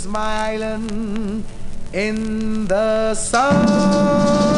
is my island in the sun.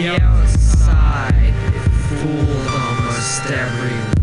The outside fooled almost everyone.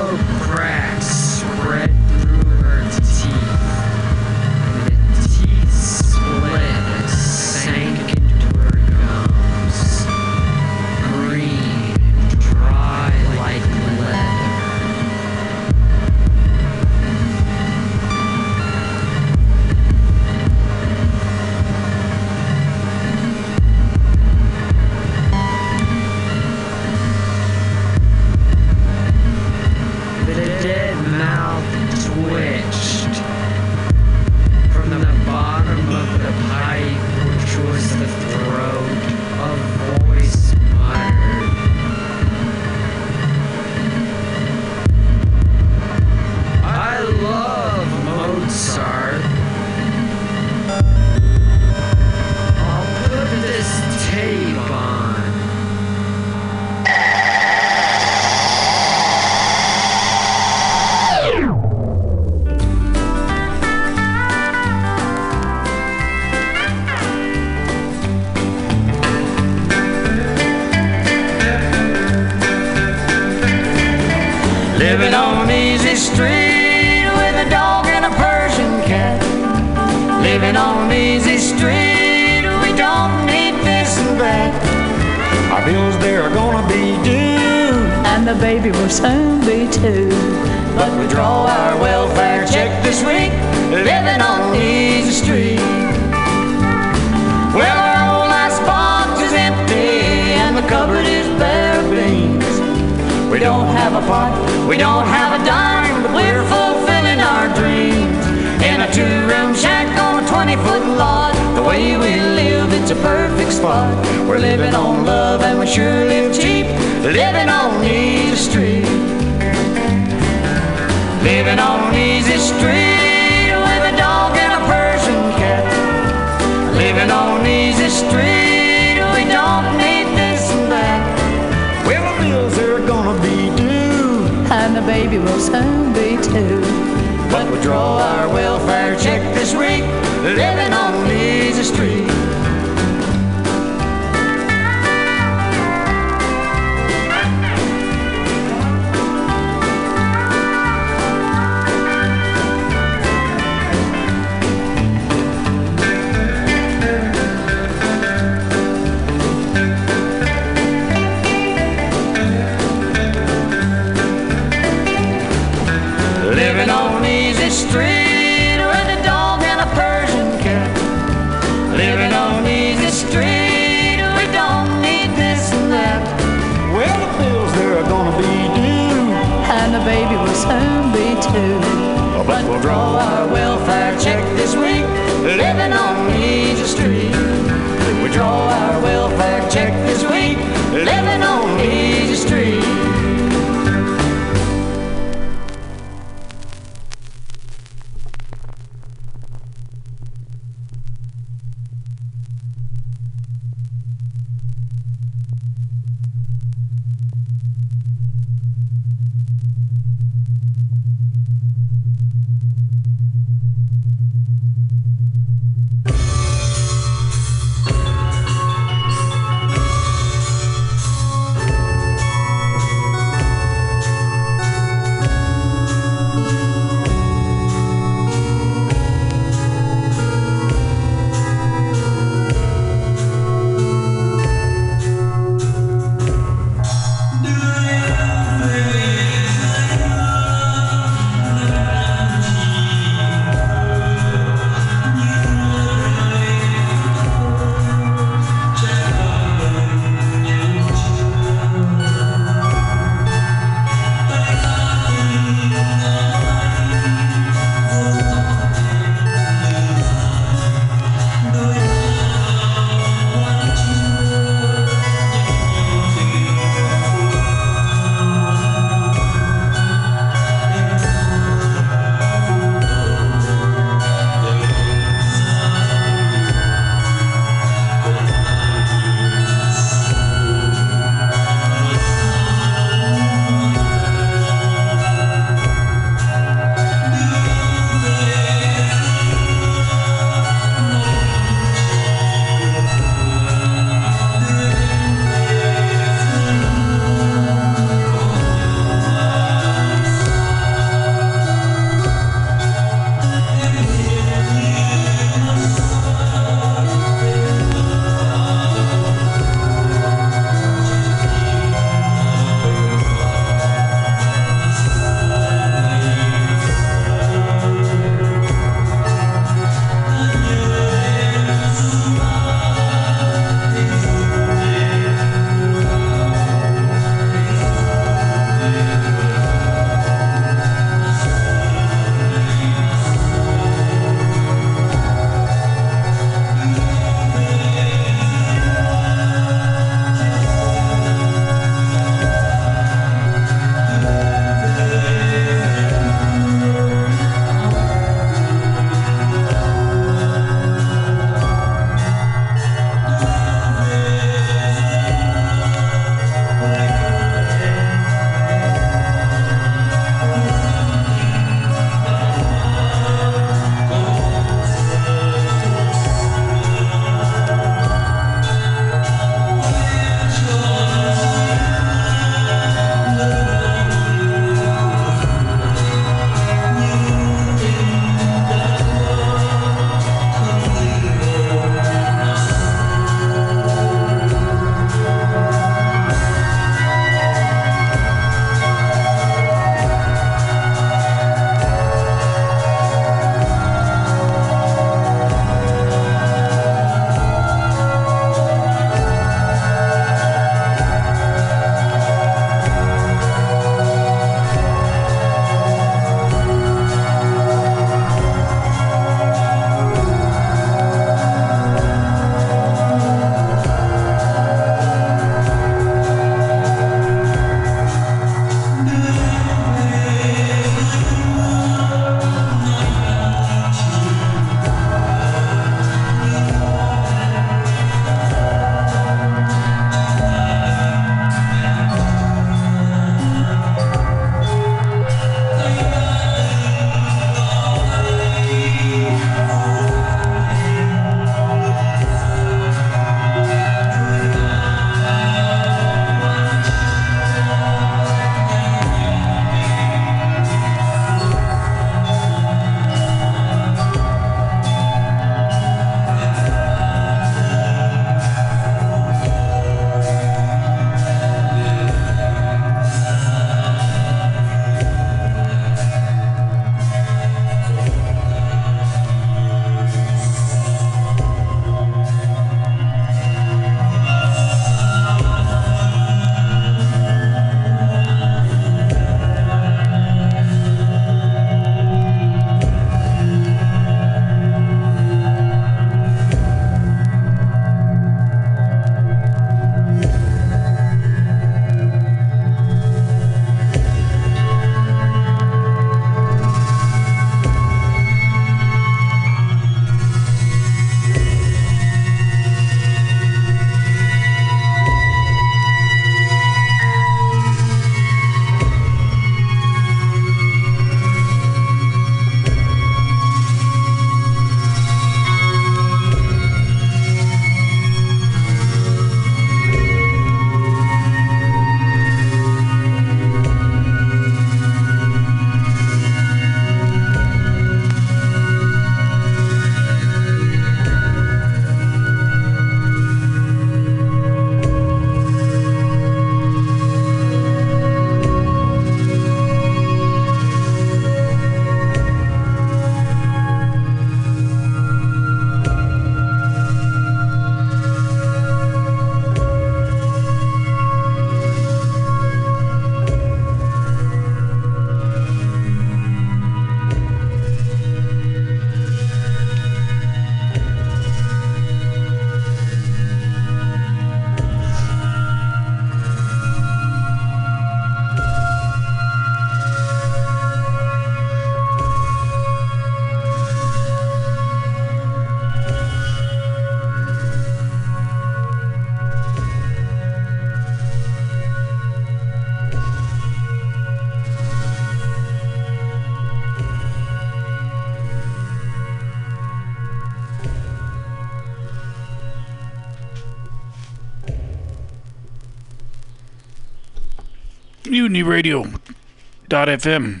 MutinyRadio.fm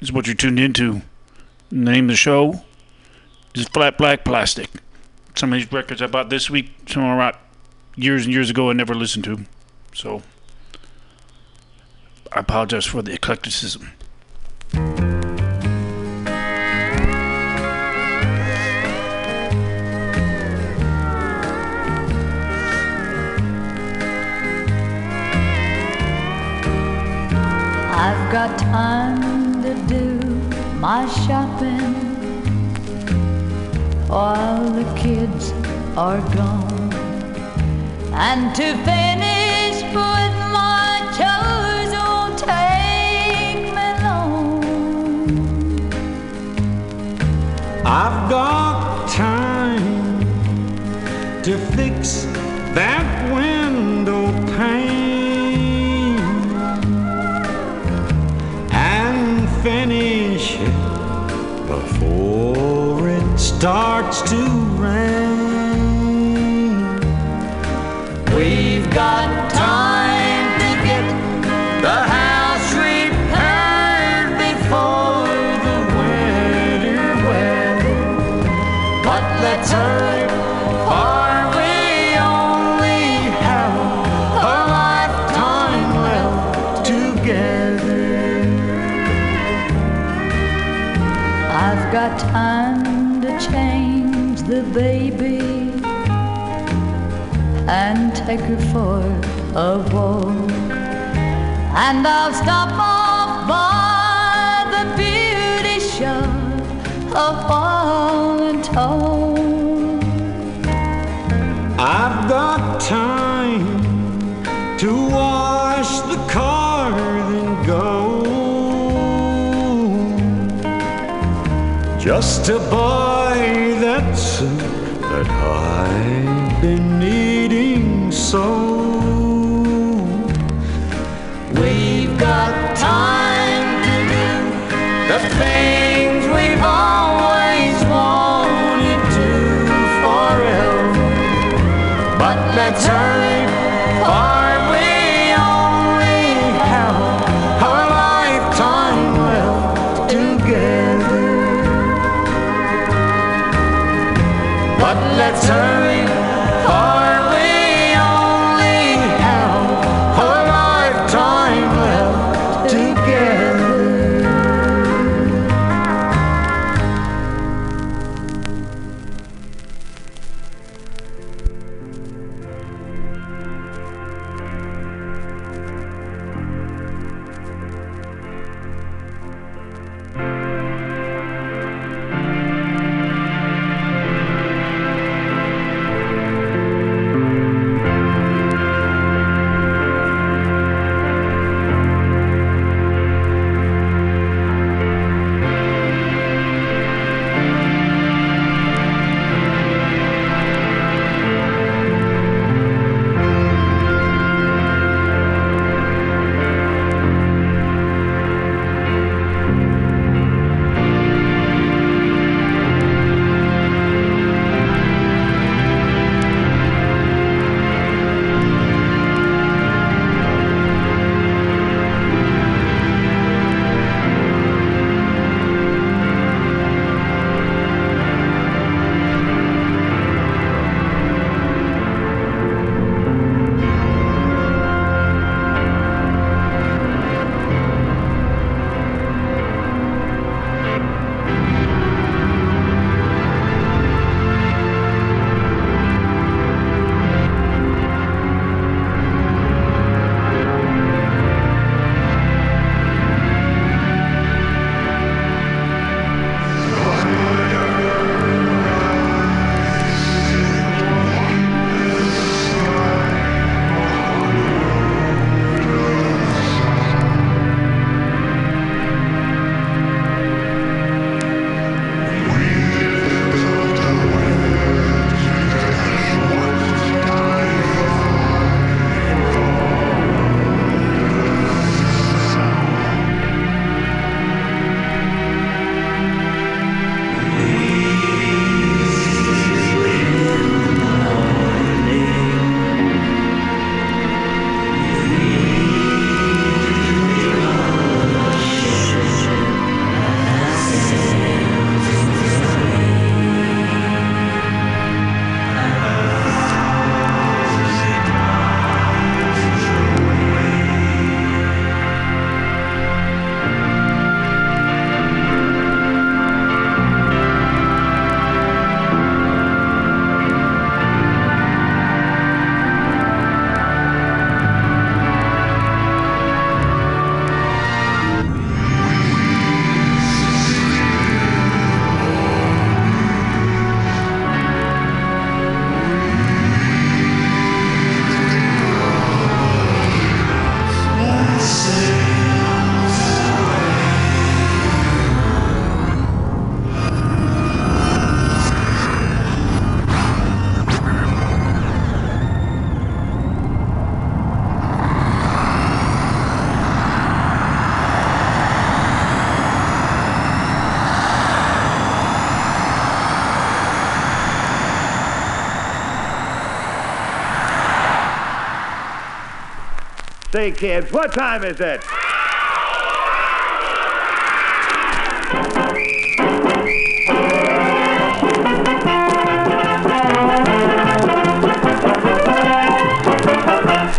is what you're tuned into. The name of the show is Flat Black Plastic. Some of these records I bought this week, some I bought years and years ago I never listened to. So I apologize for the eclecticism. I've got time to do my shopping while the kids are gone. And to finish with my chores won't take me long. I've got time to fix that starts to rain. Her for a walk. And I'll stop off by the beauty shop of Fallen Tone. I've got time to wash the car and go. Just to buy that suit that I've been needing so. We've got time to do the things Say, kids, what time is it?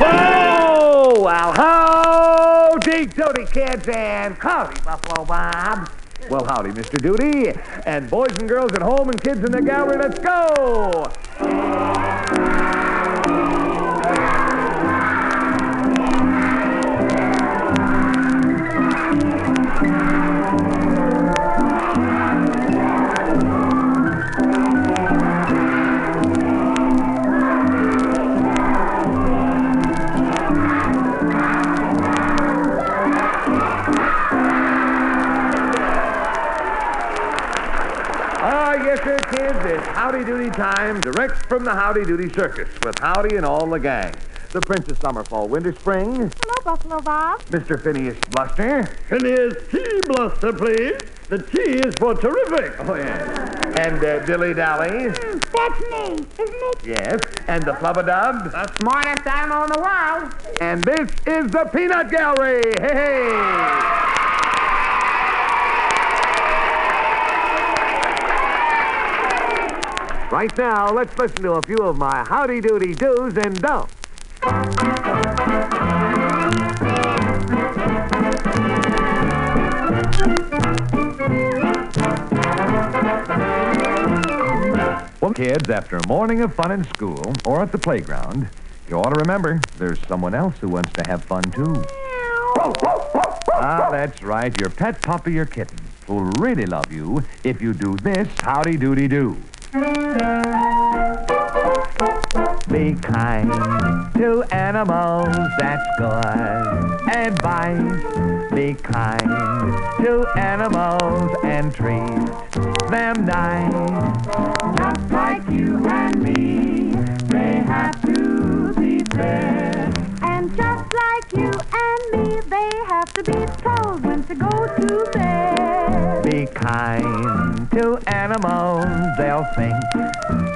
Oh, well, howdy doody, kids, and howdy, Buffalo Bob. Well, howdy, Mr. Duty. And boys and girls at home and kids in the gallery, let's go! Howdy Doody Circus, with Howdy and all the gang. The Princess Summer, Fall, Winter, Spring, Hello, Buffalo Bob. Mr. Phineas Bluster. Phineas T. Bluster, please. The T is for terrific. Oh, yeah. And uh, Dilly Dally. That's me, isn't it? Yes. And the Flubadub. The smartest animal in the world. And this is the Peanut Gallery. Hey, hey. Right now, let's listen to a few of my howdy doody do's and don'ts. Well, kids, after a morning of fun in school or at the playground, you ought to remember there's someone else who wants to have fun too. Ah, that's right, your pet puppy or kitten who'll really love you if you do this howdy doody do. Be kind to animals, that's good advice. Be kind to animals and treat them nice. Just like you and me, they have to be fed. And just like you and me, they have to be told when to go to bed. Kind to animals, they'll think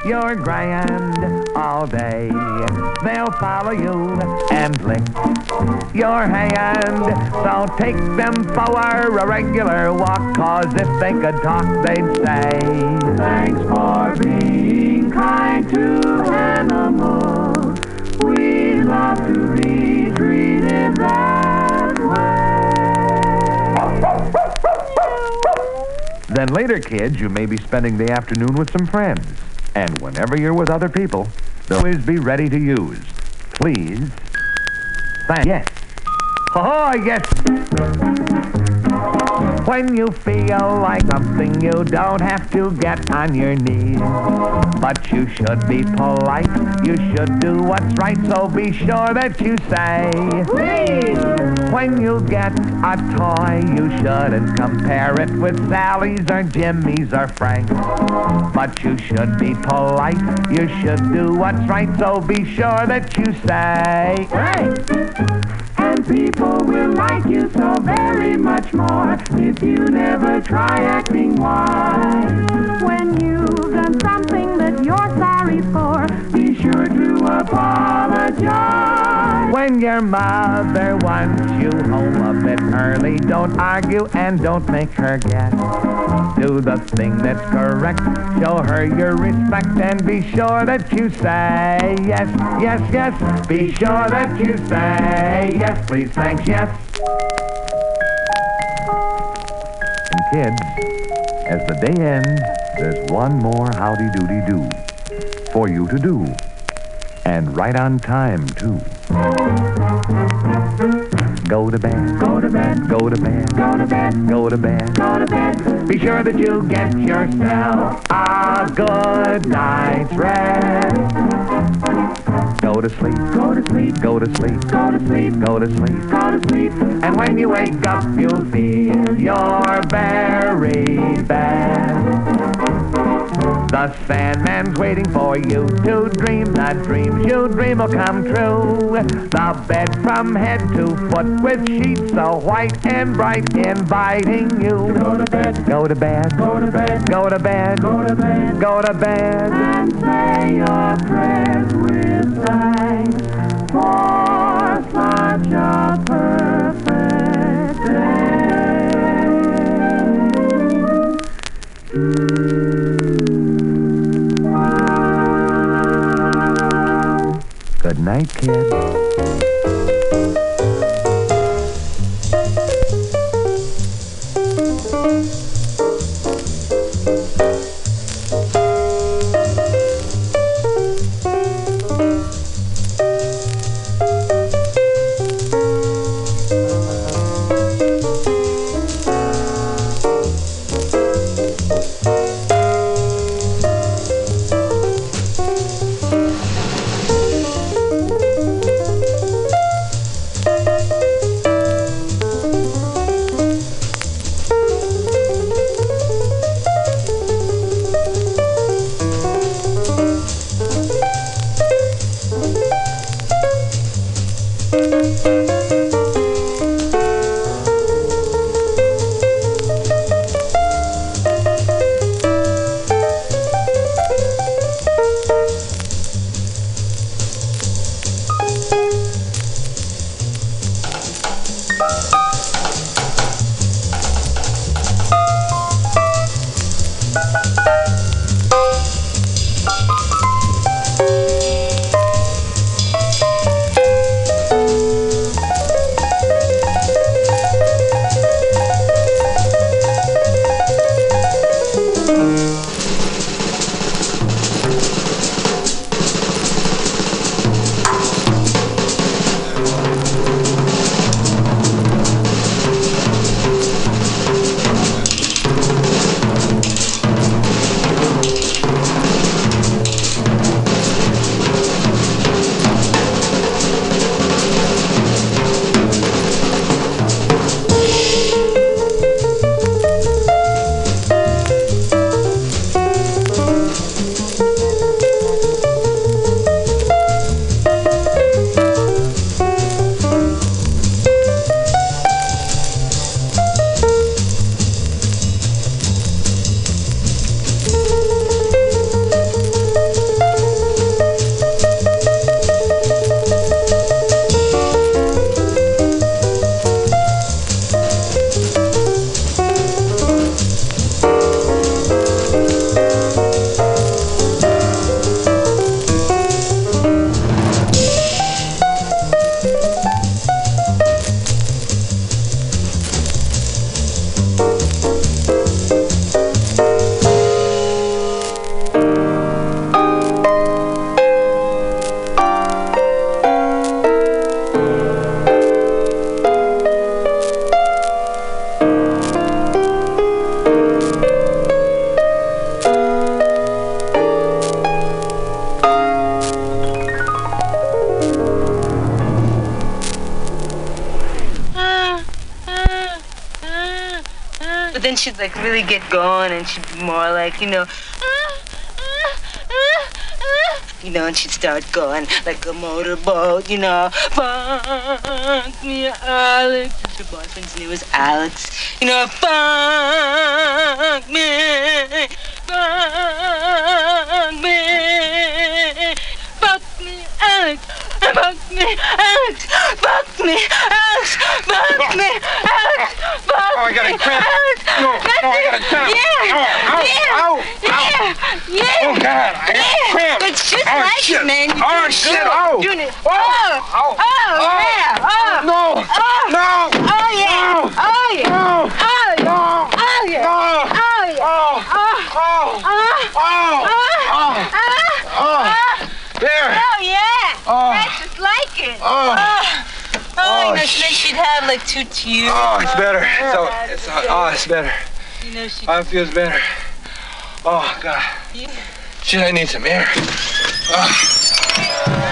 you're grand all day. They'll follow you and lick your hand. So take them for a regular walk, cause if they could talk, they'd say, Thanks for being kind to animals. We love to be treated that way. Then later, kids, you may be spending the afternoon with some friends. And whenever you're with other people, always be ready to use. Please. Thank Yes. Oh, yes. When you feel like something, you don't have to get on your knees. But you should be polite. You should do what's right, so be sure that you say, Please. When you get a toy, you shouldn't compare it with Sally's or Jimmy's or Frank's. But you should be polite. You should do what's right, so be sure that you say, And people will like you so very much more if you never try acting wise. When you've apologize. When your mother wants you home a bit early, don't argue and don't make her guess. Do the thing that's correct. Show her your respect and be sure that you say yes, yes, yes. Be sure that you say yes, please, thanks, yes. And kids, as the day ends, there's one more howdy doody do for you to do. And right on time, too. Go to bed. Go to bed, Go to bed. go to bed, Go to bed. go to bed. Be sure that you get yourself a good night's rest. Go to sleep. Go to sleep, Go to sleep. go to sleep, Go to sleep. go to sleep. And when you wake up, you'll feel your very best. The Sandman's waiting for you to dream the dreams you dream will come true. The bed from head to foot with sheets so white and bright inviting you. To go to bed, go to bed, go to bed, go to bed, go to bed, go to bed, and say your prayers with thanks for such a perfect day. Hi, kid. Like, you know, you know, and she'd start going like a motorboat, you know. Fuck me, Alex. Her boyfriend's name was Alex. You know, fuck yeah. Oh, God. I yeah. Cramp. But just oh, like shit. it, man. You're oh, shit. Oh. Oh. Oh. it. Oh. Oh. Oh, oh. yeah. Oh. No. Oh. No. Oh, yeah. No. Oh, yeah. No. Oh, yeah. No. Oh, yeah. No. Oh, yeah. Oh. Oh. Oh. Oh. Oh. Oh. Oh. There. Oh, yeah. Oh. That's just like it. Oh. Oh. Oh, you know, she should have like two tears. Oh, it's better. Oh, it's, it's, oh, it's better. You know, she. I feels better. Oh God. Yeah. Shit, I need some air. Ah.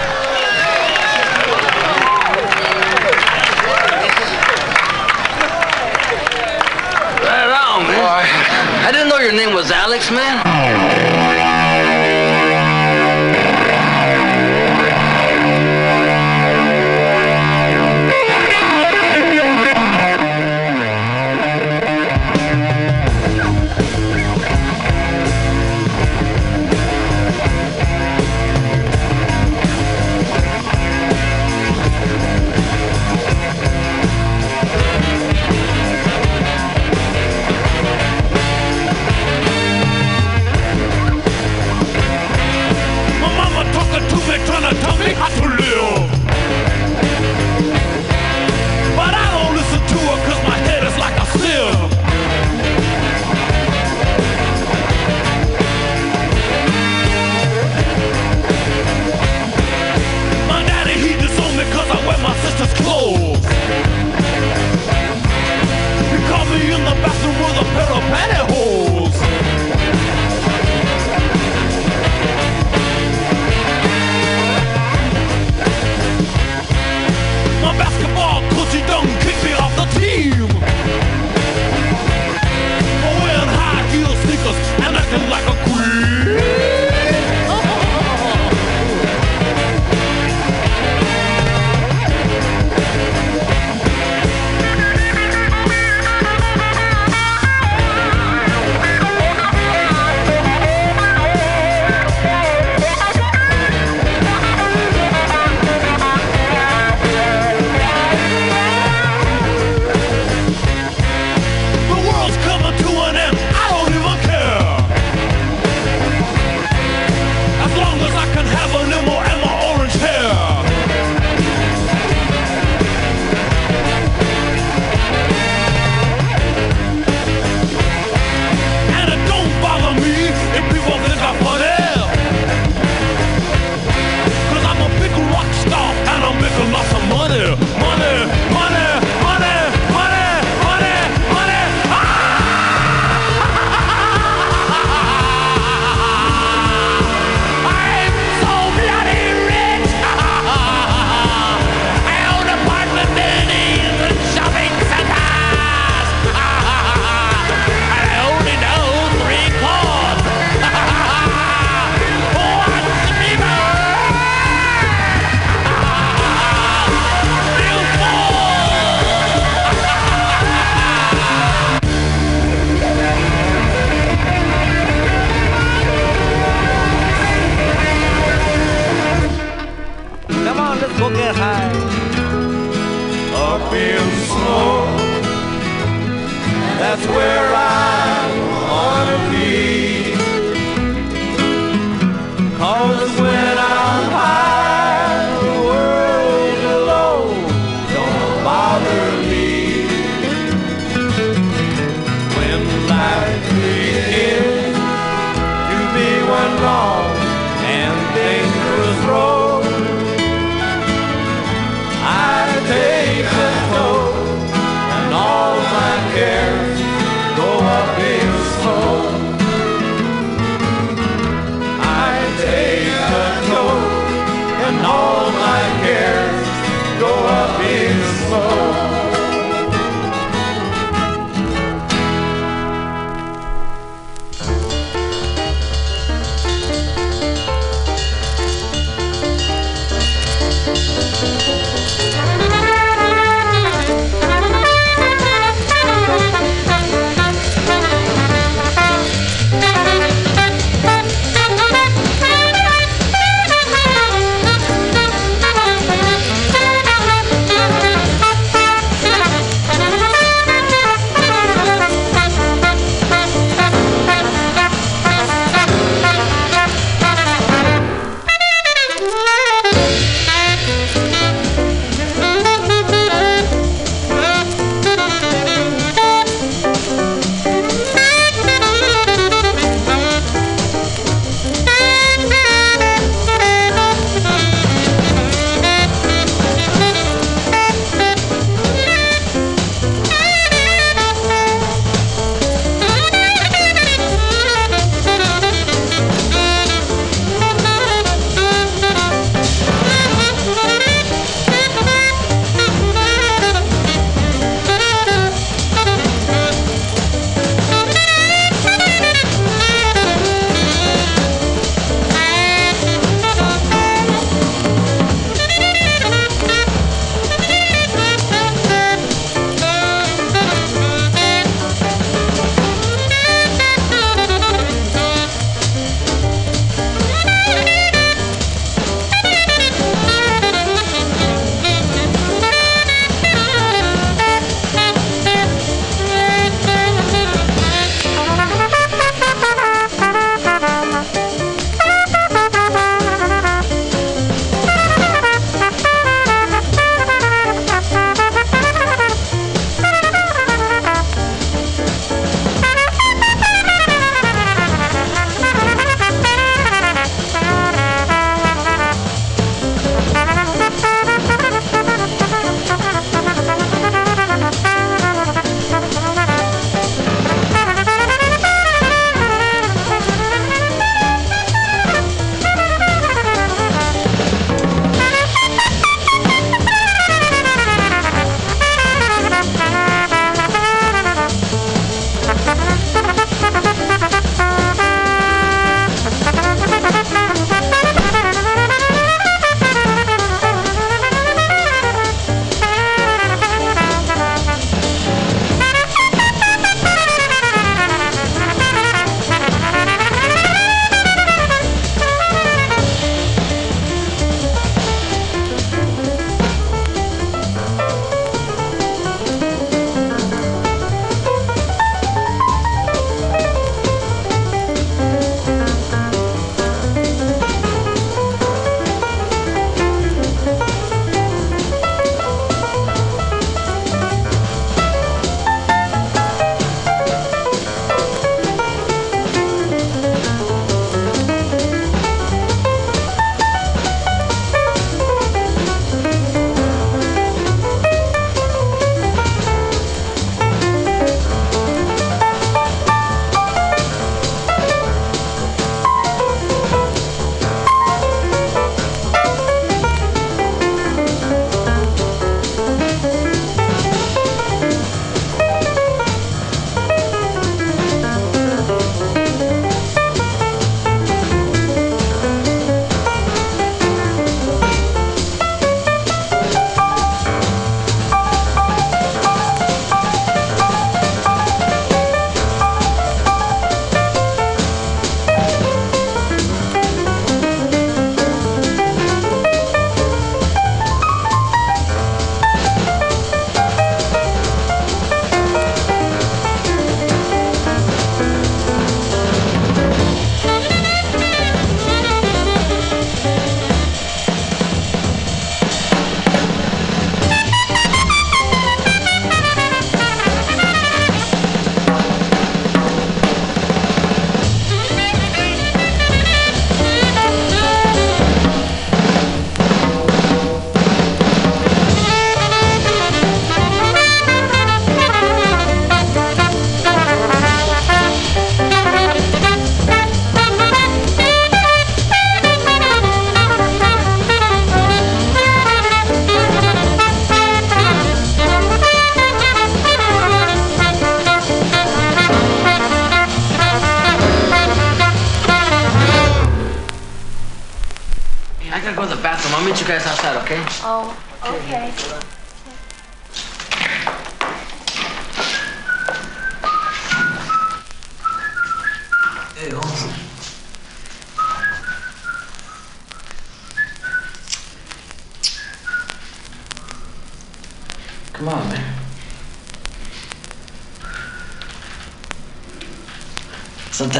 Right on, man. Oh, I- I didn't know your name was Alex, man. Oh.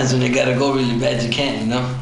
sometimes when you gotta go really bad, you can't, you know?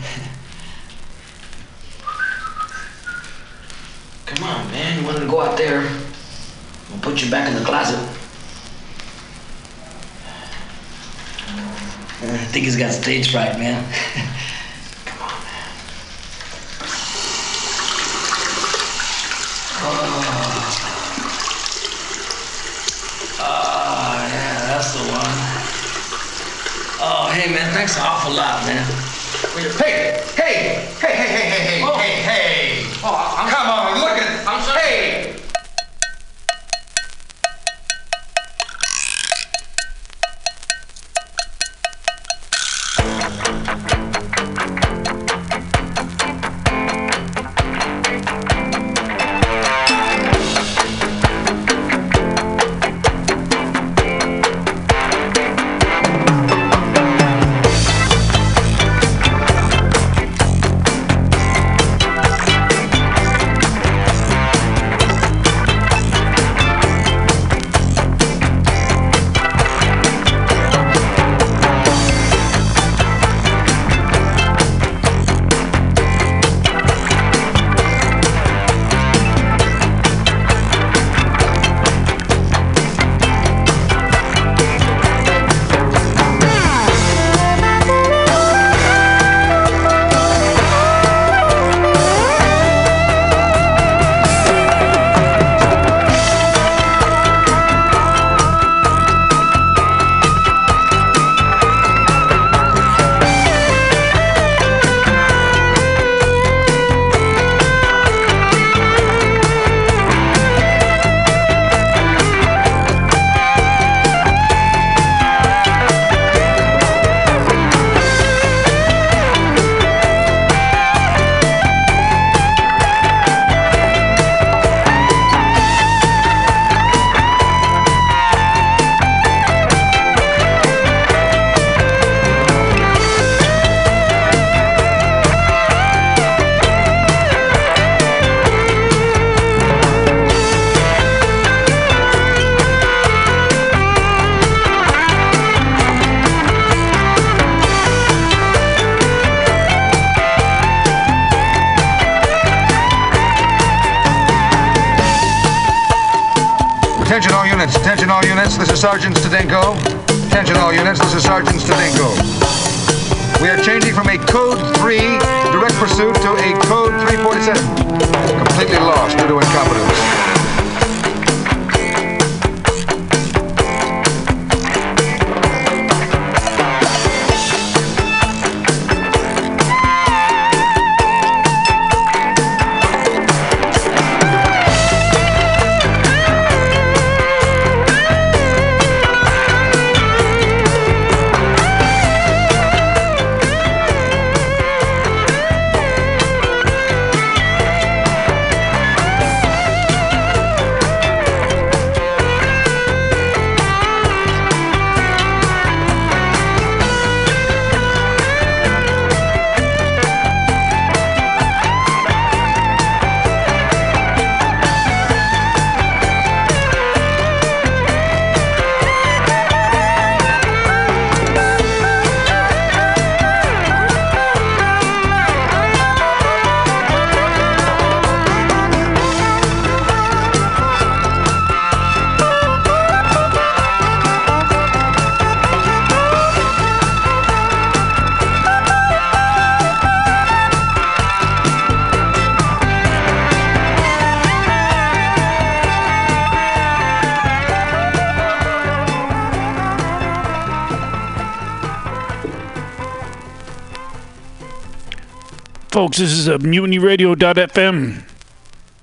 folks. This is uh, a mutinyradio.fm,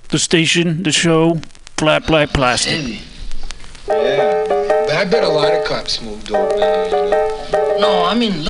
the station, the show, flat black plastic. Yeah, but I bet a lot of cops moved over. You know? No, I mean.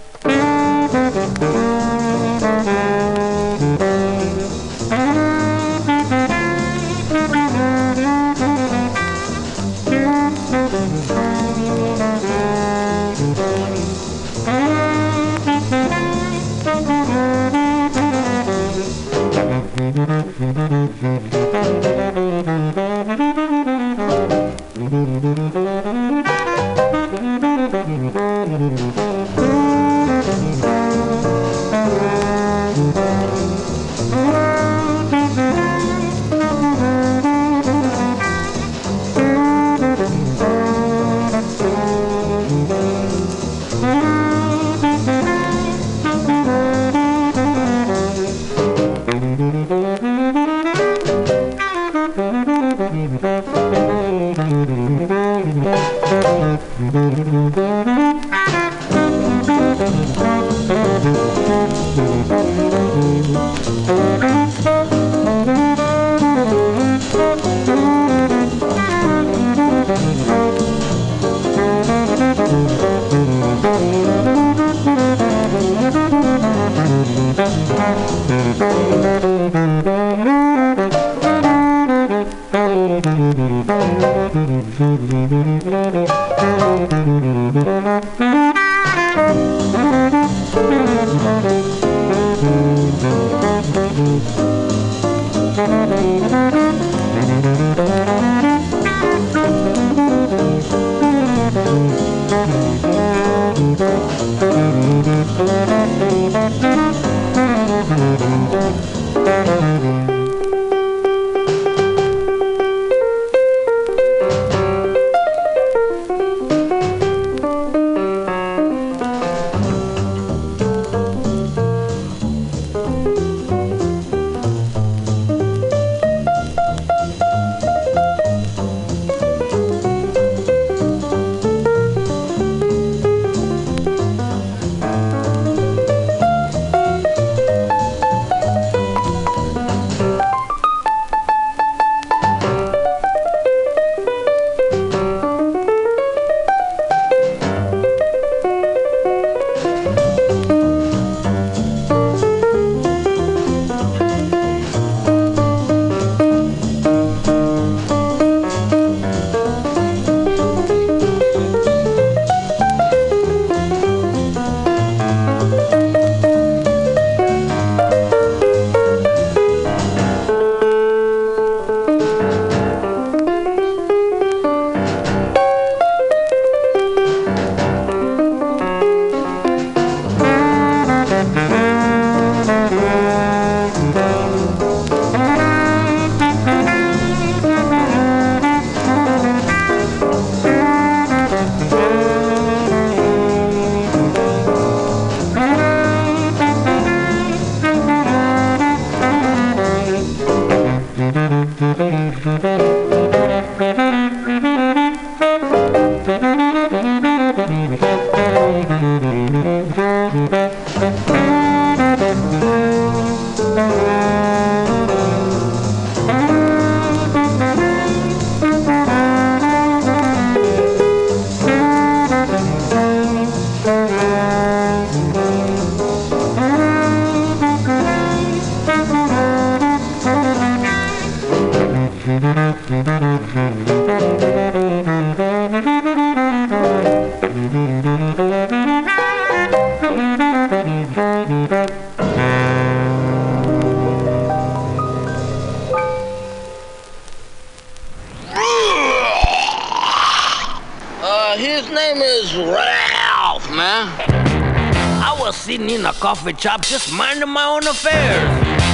Coffee shop just minding my own affairs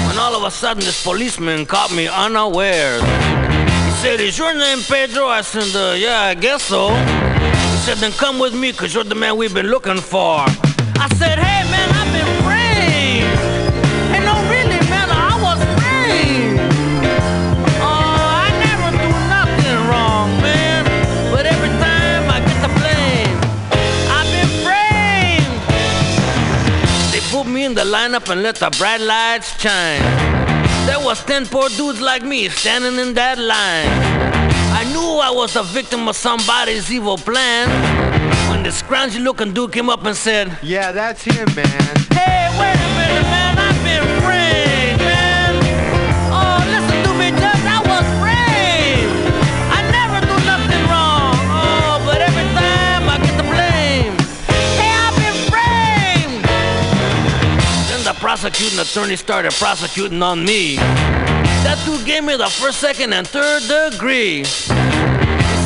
when all of a sudden this policeman caught me unawares. He said, Is your name Pedro? I said, uh, Yeah, I guess so. He said, Then come with me, cause you're the man we've been looking for. I said, Hey, man, I've been the lineup and let the bright lights shine. There was ten poor dudes like me standing in that line. I knew I was a victim of somebody's evil plan. When the scroungy looking dude came up and said, Yeah, that's him, man. Hey, wait a minute, man, I've been framed, prosecuting attorney started prosecuting on me. That dude gave me the first, second, and third degree. He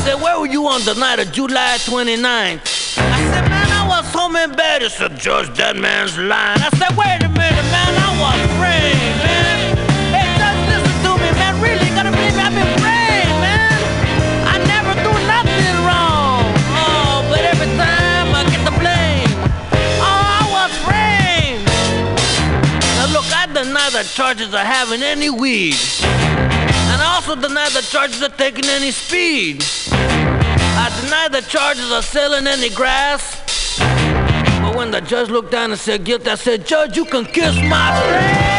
said, Where were you on the night of July 29th? I said, Man, I was home in bed. He said, Judge, that man's lying. I said, Wait a minute, man, I was framed, deny the charges of having any weed. And I also deny the charges of taking any speed. I deny the charges of selling any grass. But when the judge looked down and said guilt, I said, Judge, you can kiss my Yes,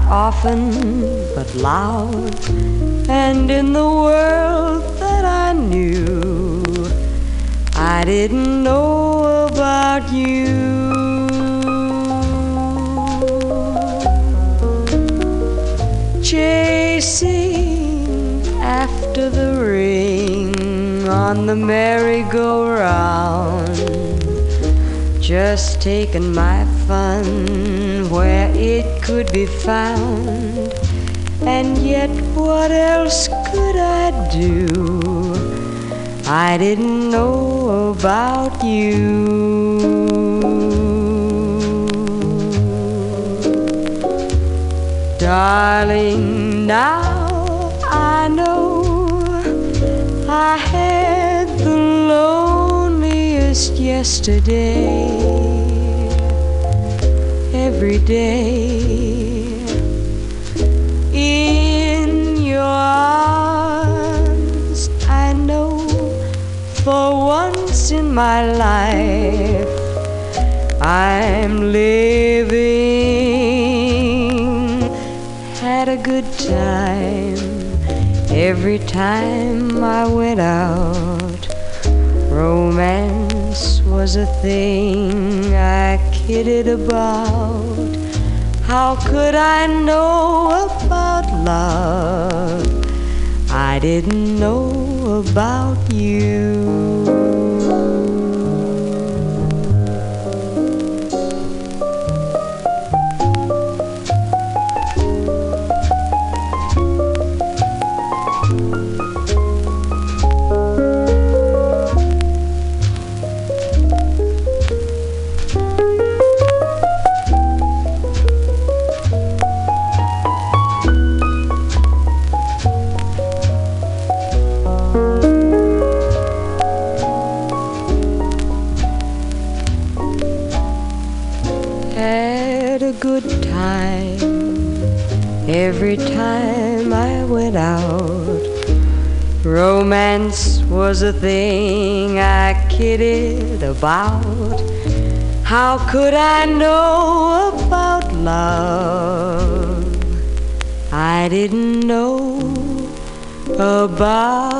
not often but loud. And in the world that I knew, I didn't know about you. Chasing after the ring on the merry-go-round. Just taking my fun where it could be found. And yet, what else could I do? I didn't know about you. Darling, now I know I had the loneliest yesterday. Every day in your arms, I know for once in my life I'm living. Had a good time every time I went out. Romance was a thing I kidded about. How could I know about love? I didn't know about you. about? How could I know about love? I didn't know about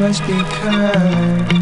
must be kind.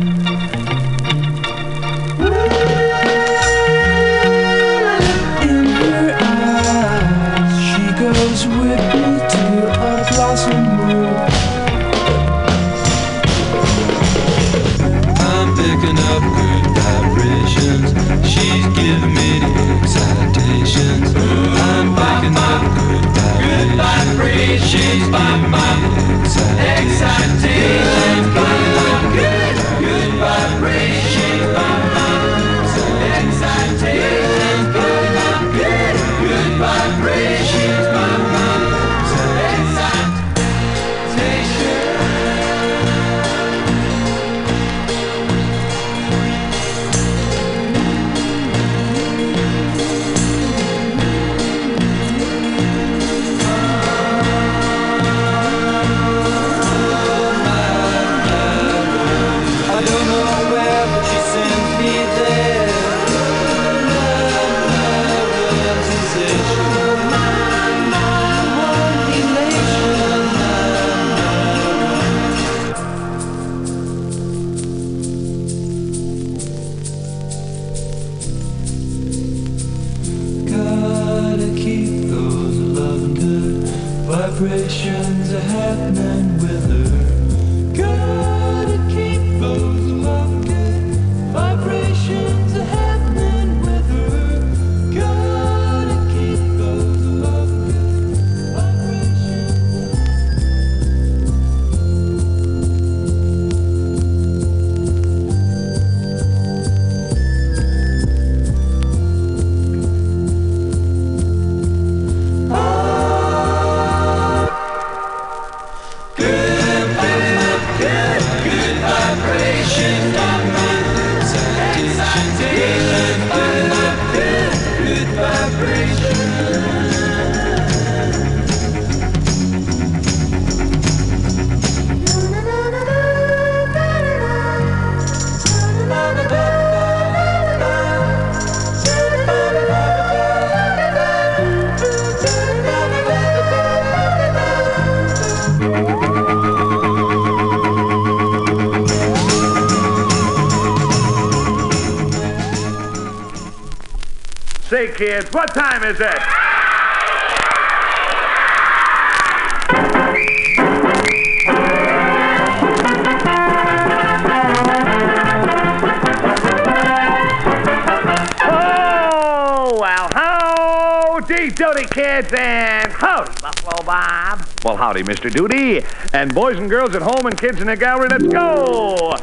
Mr. Duty. And boys and girls at home and kids in the gallery, let's go!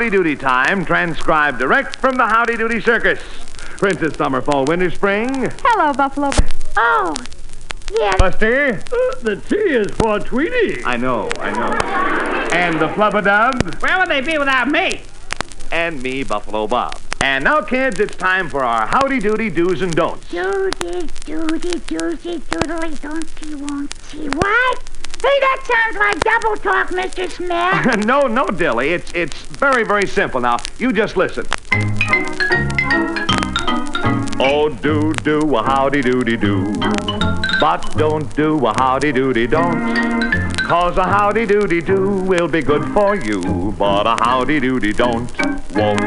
Howdy Doody time, transcribed direct from the Howdy Doody Circus. Princess Summer, Fall, Winter, Spring. Hello, Buffalo. Oh, yes. Buster. Uh, the T is for Tweety. I know, I know. And the Flubadub. Where would they be without me? And me, Buffalo Bob. And now, kids, it's time for our Howdy Doody do's and don'ts. Doody, doody, doody, doodly, don'ty, won'ty. What? Hey, that sounds like double talk, Mr. Smith. no, no, Dilly. It's it's very, very simple. Now, you just listen. Oh, do do a howdy doody do, but don't do a howdy doody don't. Cause a howdy doody do will be good for you, but a howdy doody don't won't.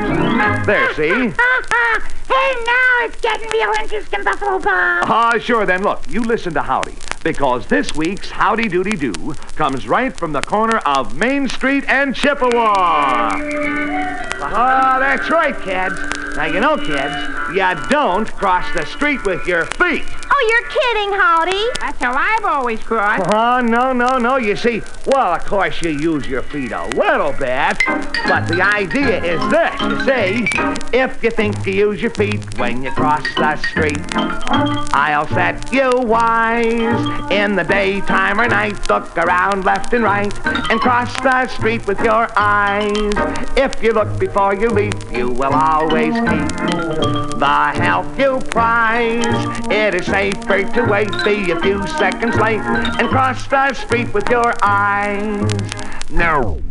There, see? hey, now it's getting real interesting, Buffalo Bob. Ah, sure then. Look, you listen to Howdy, because this week's Howdy Doody Do comes right from the corner of Main Street and Chippewa. Oh, that's right, kids. Now, you know, kids, you don't cross the street with your feet. Oh, you're kidding, Howdy. That's how I've always crossed. Oh, no, no, no. You see, well, of course you use your feet a little bit, but the idea is this, you see. If you think you use your feet when you cross the street, I'll set you wise. In the daytime or night, look around left and right and cross the street with your eyes. If you look before you leap, you will always keep the health you prize. It is safer to wait, be a few seconds late, and cross the street with your eyes. No.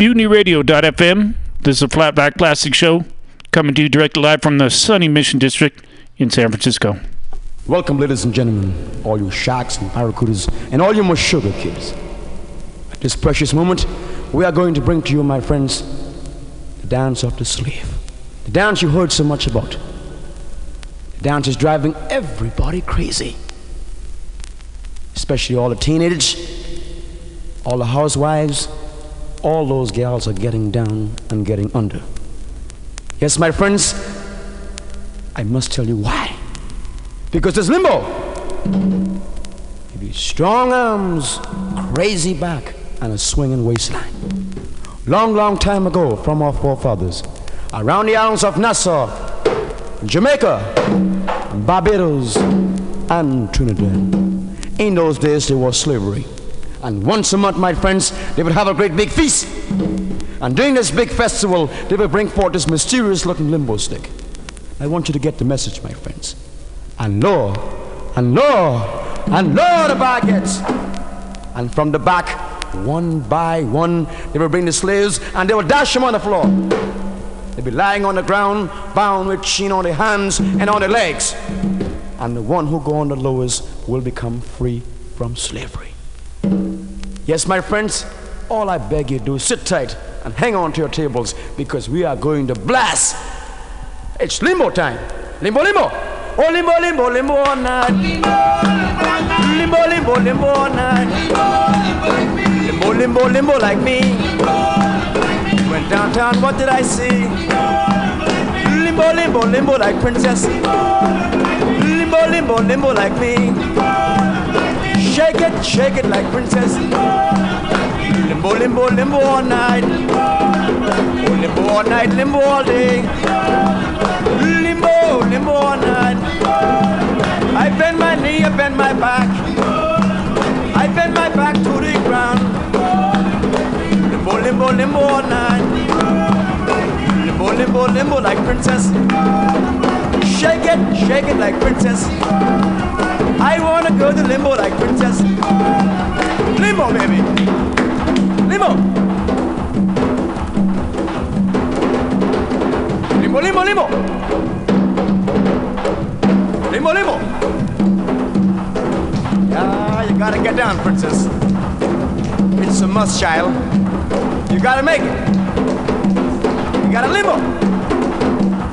MutinyRadio.fm. This is a Flat Black Plastic Show coming to you directly live from the sunny Mission District in San Francisco. Welcome, ladies and gentlemen, all you sharks and barracudas, and all you sugar kids. At this precious moment, we are going to bring to you, my friends, the dance of the slave. The dance you heard so much about. The dance is driving everybody crazy, especially all the teenagers, all the housewives, all those gals are getting down and getting under. Yes, my friends, I must tell you why. Because there's limbo. Maybe strong arms, crazy back, and a swinging waistline. Long, long time ago, from our forefathers, around the islands of Nassau, Jamaica, Barbados, and Trinidad. In those days, there was slavery. And once a month, my friends, they would have a great big feast. And during this big festival, they would bring forth this mysterious looking limbo stick. I want you to get the message, my friends. And lo, and lo, and lo, the baguettes. And from the back, one by one, they would bring the slaves and they would dash them on the floor. They'd be lying on the ground, bound with chain on their hands and on their legs. And the one who go on the lowest will become free from slavery. Yes, my friends, all I beg you do sit tight and hang on to your tables because we are going to blast. It's limbo time. Limbo, limbo. Oh, limbo, limbo, limbo all night. Limbo, limbo, limbo all night. Limbo, limbo, limbo like me. Went downtown, what did I see? Limbo, limbo, limbo like princess. Limbo, limbo, limbo like me. Shake it, shake it like princess. Limbo, limbo, limbo all night. Oh, limbo all night, limbo all day. Limbo, limbo all night. I bend my knee, I bend my back. I bend my back to the ground. Limbo, limbo, limbo all night. Limbo, limbo, limbo like princess. Shake it, shake it like princess. I wanna go to limbo like princess. Limbo, baby. Limbo. Limbo, limbo, limbo. Limbo, limbo. Yeah, you gotta get down, princess. It's a must, child. You gotta make it. You gotta limbo.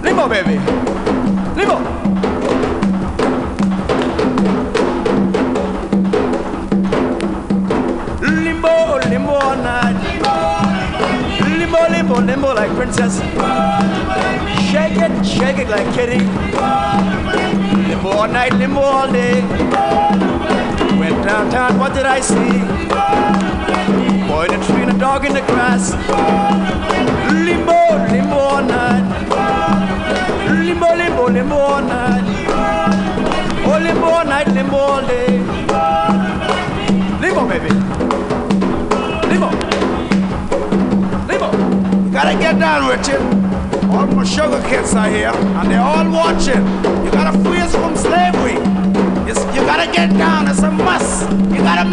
Limbo, baby. Limbo. All night. Limbo, limbo, limbo like princess. Shake it, shake it like kitty. Limbo all night, limbo all day. Went downtown, what did I see? Boy in a tree and a dog in the grass. Limbo, limbo all night. Limbo, limbo, limbo all night. Oh, limbo all night, limbo all day. Limbo, baby. Gotta get down, Richard. All my sugar kids are here, and they're all watching. You gotta free us from slavery. It's, you gotta get down. It's a must. You gotta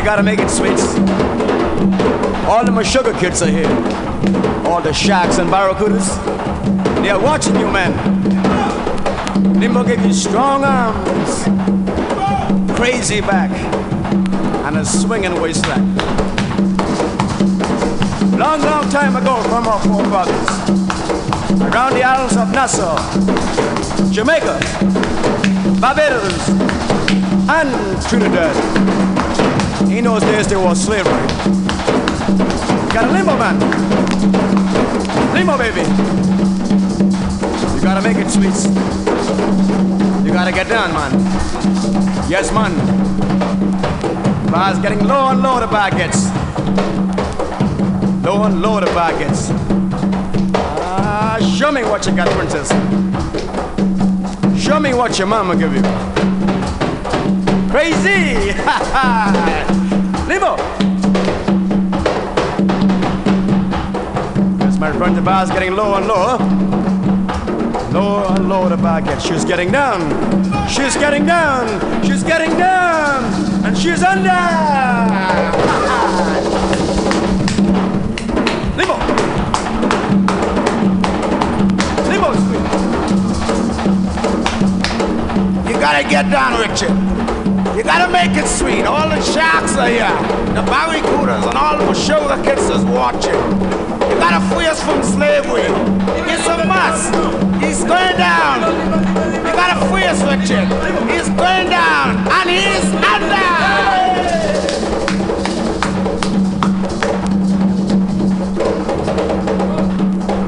I gotta make it sweet. All my sugar kids are here. All the sharks and barracudas. They are watching you, man. Limbo gave you strong arms, crazy back, and a swinging waistline. Long, long time ago from our forefathers, around the islands of Nassau, Jamaica, Barbados, and Trinidad. In those days there was slavery. You got a limbo, man. Limbo, baby. You gotta make it sweet. You gotta get down, man. Yes, man. Bar's getting low and low, the bar gets. Low and low, the bar gets. Ah, show me what you got, princess. Show me what your mama give you. Crazy! Limo! Yes, my friend, the bar's getting lower and lower. Lower and lower the bar gets. She's getting down. She's getting down. She's getting down. And she's under. Limo! Limo, sweet. You gotta get down, Richard. Gotta make it sweet. All the sharks are here. The barracudas and all the show the kids is watching. You gotta free us from slavery. It's a must. He's going down. You gotta free us, Richard. He's going down. And he's under.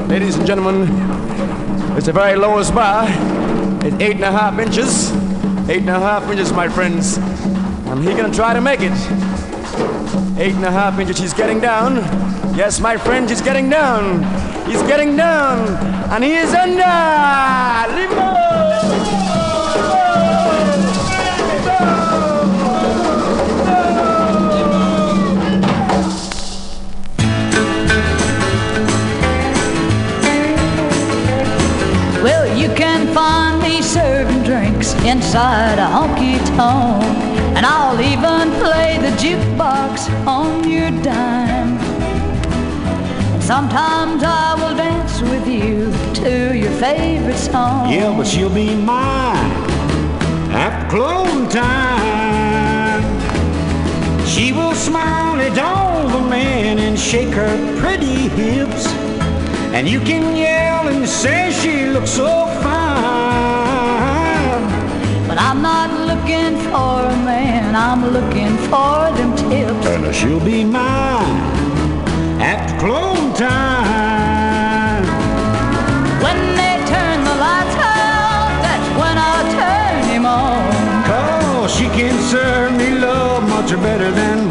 Ladies and gentlemen, it's the very lowest bar. It's eight and a half inches. Eight and a half inches, my friends. And he gonna try to make it. Eight and a half inches, he's getting down. Yes, my friend, he's getting down. He's getting down. And he is under. Limbo! Well, you can find serving drinks inside a honky tonk, and I'll even play the jukebox on your dime. Sometimes I will dance with you to your favorite song. Yeah, but she'll be mine at closing time. She will smile at all the men and shake her pretty hips. And you can yell and say she looks so. But I'm not looking for a man, I'm looking for them tips. And she'll be mine at closing time. When they turn the lights out, that's when I turn him on. Cause she can serve me love much better than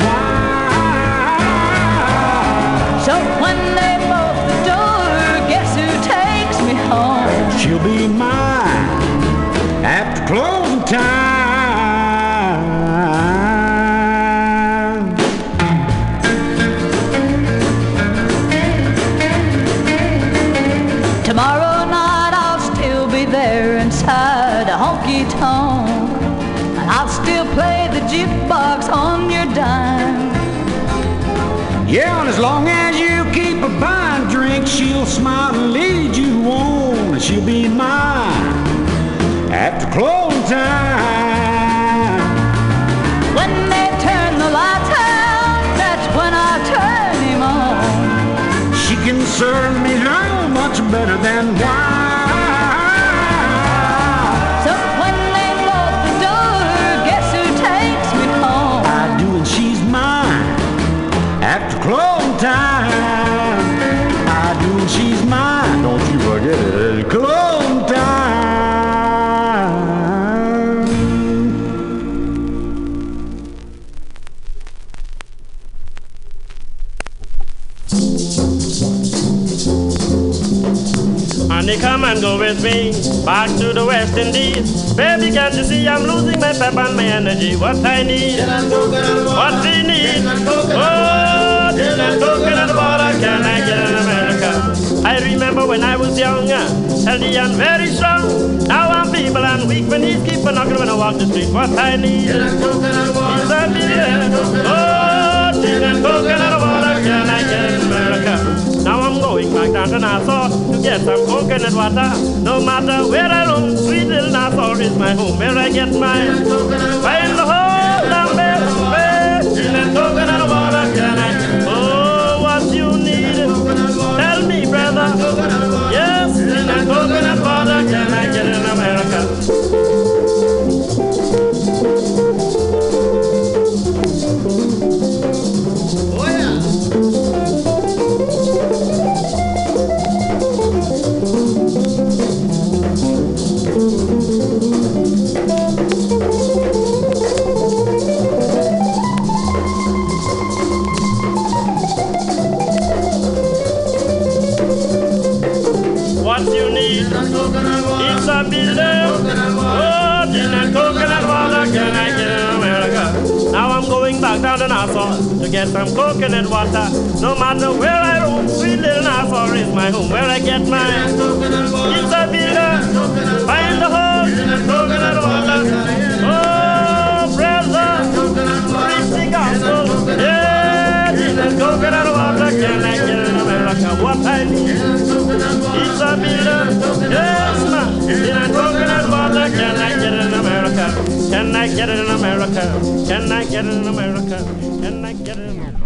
She me back to the West Indies. Baby, can't you see I'm losing my pep and my energy? What I need, what we need. Oh, gin and coconut water, can I get in America? I remember when I was younger, healthy and very strong. Now I'm feeble and weak when he's keep on knocking when I walk the street. What I need, is a million. Oh, gin and coconut water, can I get in America? Going back down to Nassau to get some coconut water. No matter where I roam, sweet little Nassau is my home. Where I get mine, find the whole there. Where coconut water can I? Down to Nassau to get some coconut water. No matter where I roam, sweet little Nassau is my home. Where I get my Isabella, find the hole in the coconut water. Oh, brother, preach the gospel. Yeah, the coconut water, can I get in America what I need? Isabella, yes, ma, in the coconut water, can I get in America? Can I get it in America? Can I get it in America? Can I get it in America?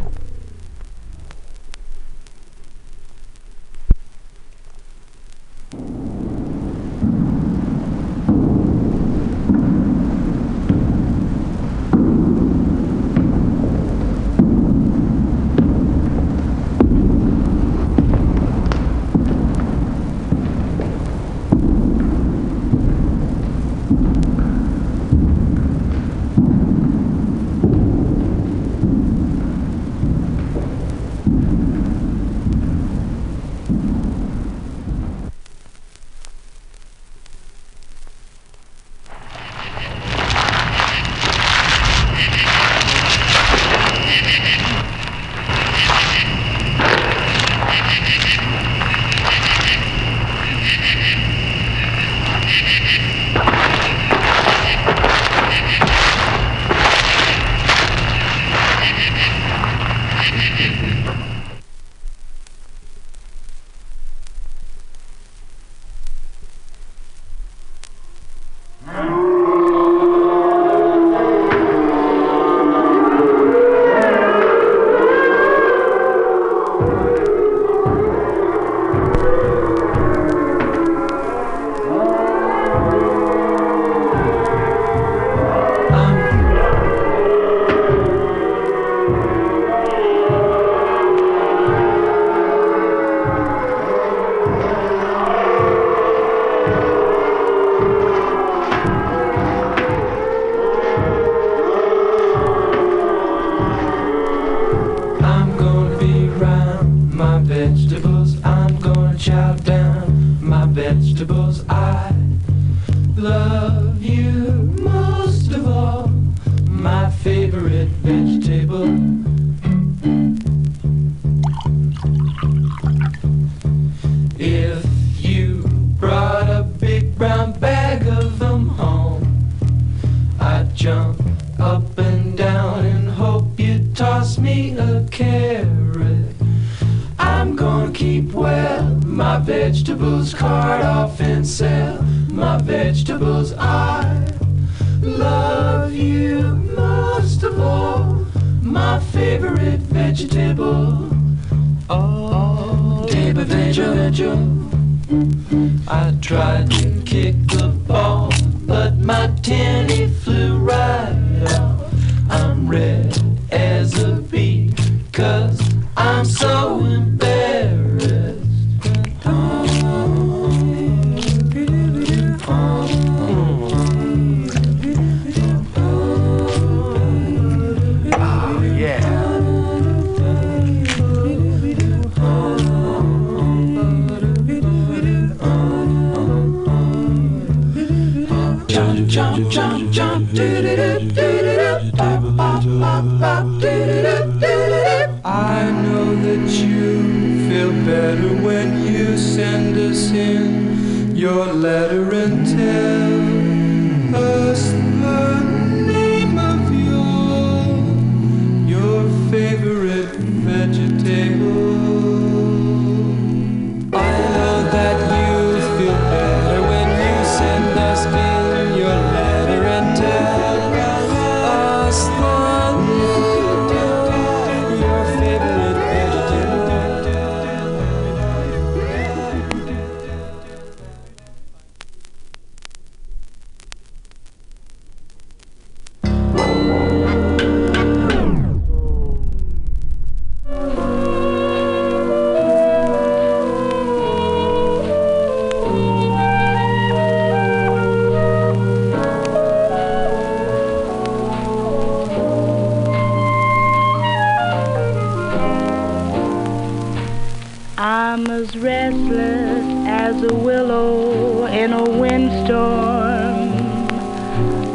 As restless as a willow in a windstorm.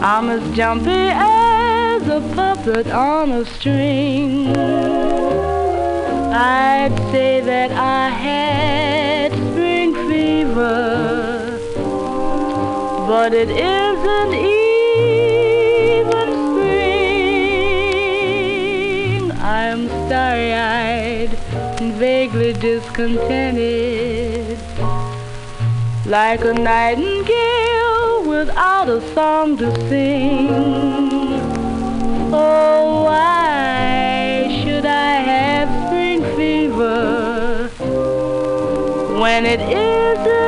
I'm as jumpy as a puppet on a string, I'd say that I had spring fever. But it isn't even vaguely discontented like a nightingale without a song to sing. Oh, why should I have spring fever when it isn't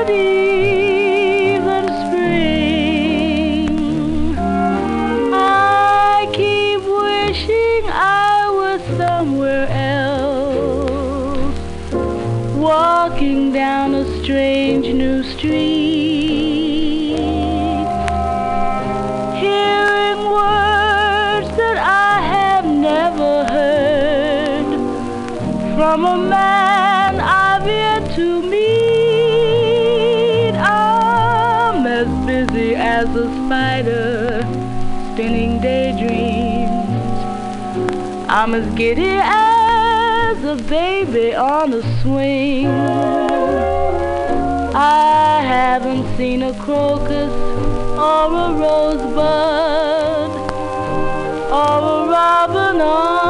I'm as giddy as a baby on a swing. I haven't seen a crocus or a rosebud or a robin on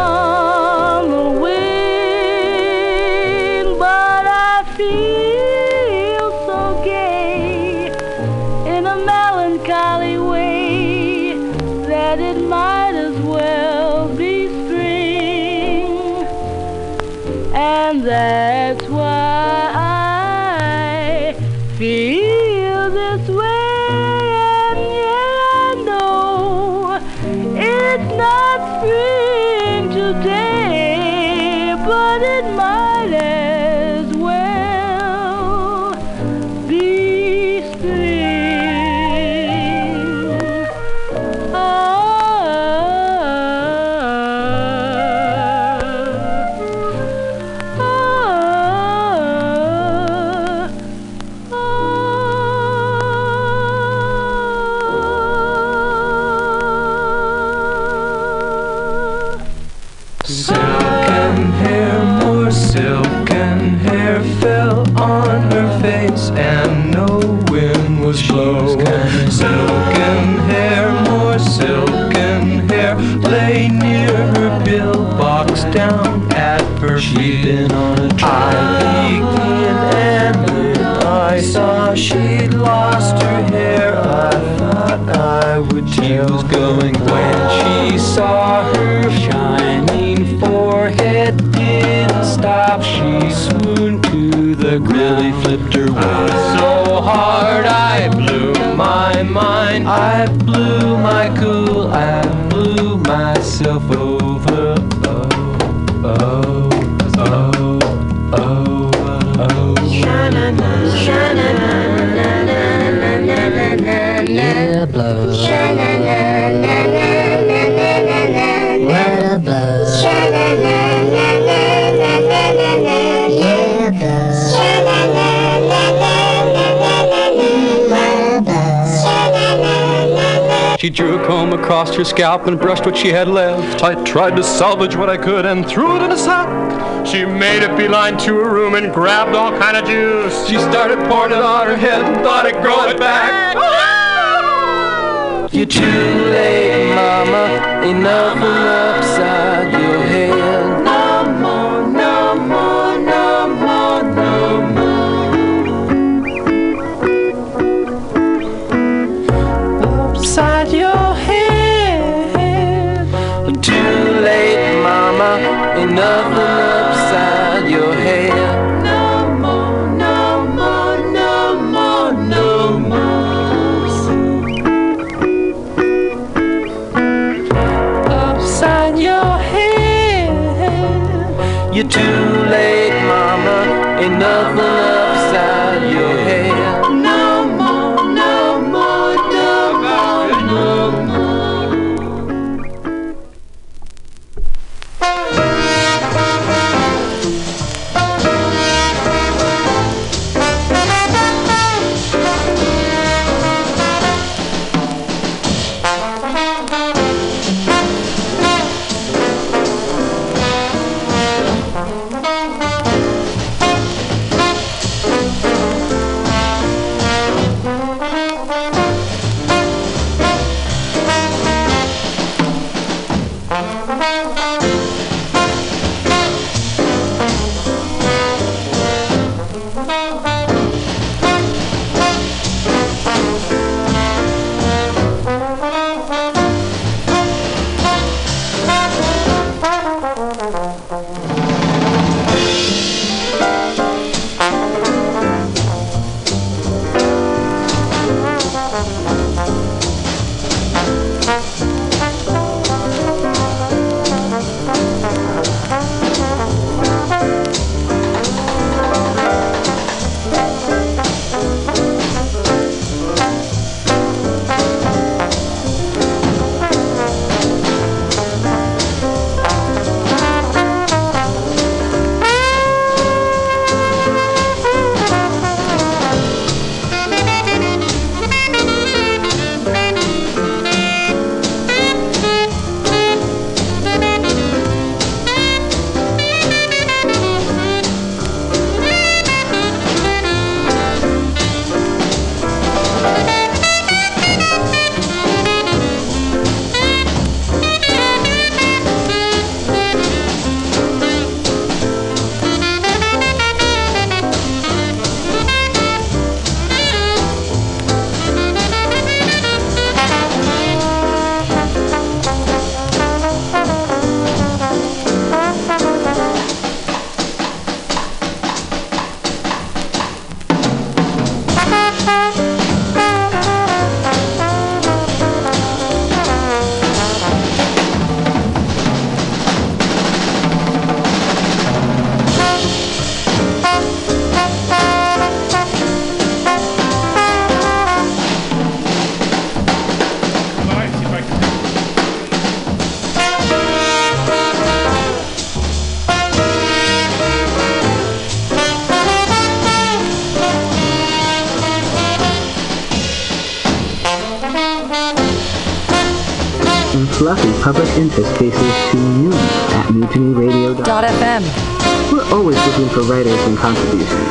would. Was going when she saw her shining forehead didn't stop. She swooned to the ground. Really flipped her way. So hard I blew my mind. I blew my cool. I blew myself over. Oh, oh, oh, oh, oh. Let it blow. Let it drew a comb across her scalp and brushed what she had left. I tried to salvage what I could and threw it in a sack. She made a beeline to her room and grabbed all kind of juice. She started pouring it on her head and thought it'd grow it back. You're too late, mama. Enough and upside your head. You're fluffy public interest pieces to noon at mutinyradio.fm. We're always looking for writers and contributions.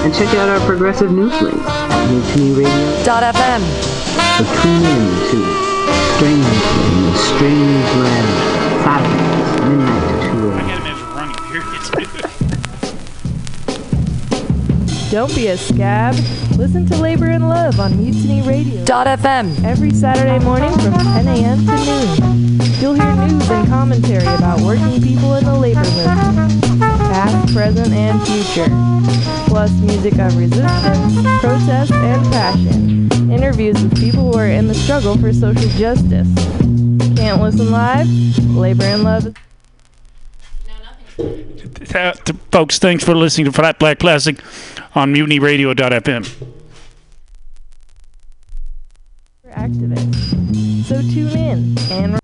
And check out our progressive news links at mutinyradio.fm. So tune in to Strangely in Strange Land, Saturdays, midnight Don't be a scab. Listen to Labor and Love on Mutiny Radio. Dot FM. Every Saturday morning from 10 a.m. to noon. You'll hear news and commentary about working people in the labor movement, past, present, and future. Plus music of resistance, protest, and passion. Interviews with people who are in the struggle for social justice. Can't listen live? Labor and Love folks, thanks for listening to Flat Black Plastic on mutinyradio.fm. So tune in and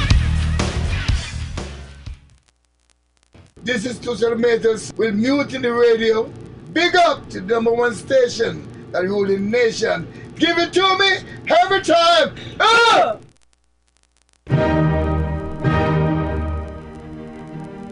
This is Tushar Matters with Mutiny Radio. Big up to the number one station that the nation. Give it to me every time. Ah!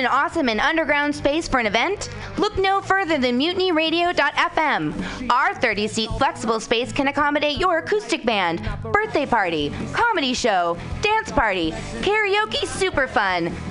An awesome and underground space for an event? Look no further than mutinyradio.fm. Our 30 seat flexible space can accommodate your acoustic band, birthday party, comedy show, dance party, karaoke super fun,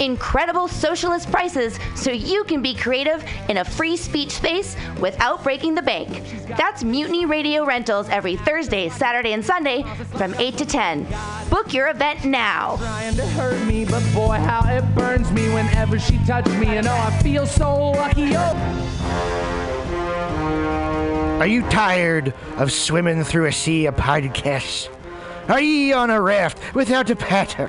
Incredible socialist prices so you can be creative in a free speech space without breaking the bank. That's Mutiny Radio Rentals every Thursday, Saturday, and Sunday from 8 to 10. Book your event now. trying to hurt me, but boy, how it burns me whenever she touches me. And oh, I feel so lucky. Oh, Are you tired of swimming through a sea of podcasts? Are ye on a raft without a paddle?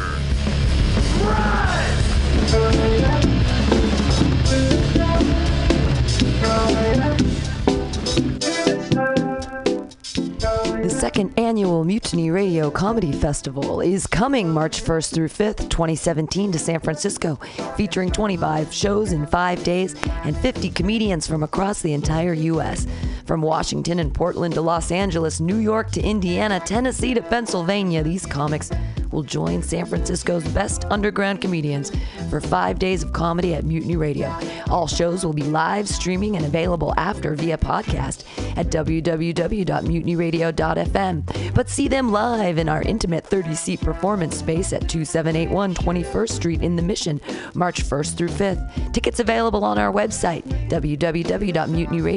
The second annual Mutiny Radio Comedy Festival is coming March 1st through 5th, 2017, to San Francisco, featuring 25 shows in five days and 50 comedians from across the entire U.S. From Washington and Portland to Los Angeles, New York to Indiana, Tennessee to Pennsylvania, these comics will join San Francisco's best underground comedians for five days of comedy at Mutiny Radio. All shows will be live streaming and available after via podcast at www.mutinyradio.fm. But see them live in our intimate 30 seat performance space at 2781 21st Street in the Mission, March 1st through 5th. Tickets available on our website, www.mutinyradio.fm.